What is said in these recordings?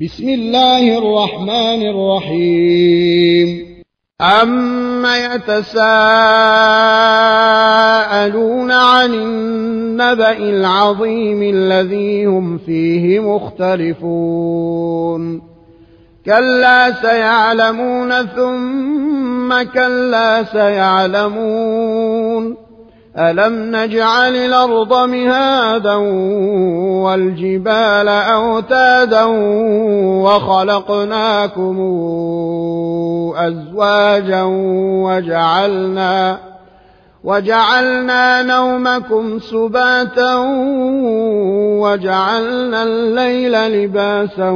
بسم الله الرحمن الرحيم. أم يتساءلون عن النبأ العظيم الذي هم فيه مختلفون. كلا سيعلمون ثم كلا سيعلمون. ألم نجعل الأرض مهادا والجبال أوتادا وخلقناكم أزواجا وجعلنا وجعلنا نومكم سباتا وجعلنا الليل لباسا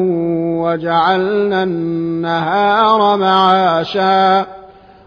وجعلنا النهار معاشا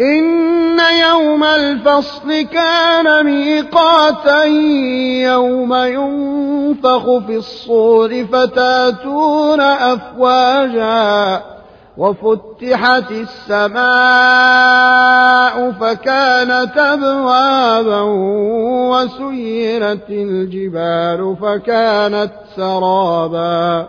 إن يوم الفصل كان ميقاتا يوم ينفخ في الصور فتاتون أفواجا وفتحت السماء فكانت أبوابا وسيرت الجبال فكانت سرابا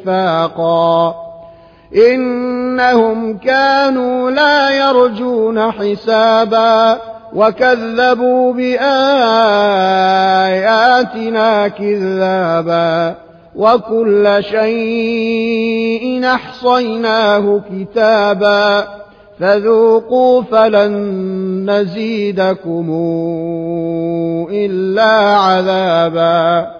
وفاقا إنهم كانوا لا يرجون حسابا وكذبوا بآياتنا كذابا وكل شيء احصيناه كتابا فذوقوا فلن نزيدكم إلا عذابا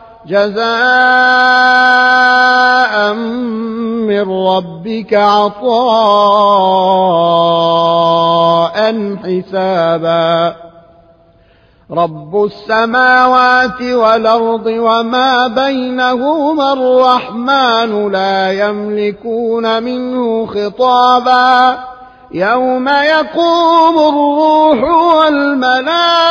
جزاء من ربك عطاء حسابا. رب السماوات والأرض وما بينهما الرحمن لا يملكون منه خطابا. يوم يقوم الروح والملائكة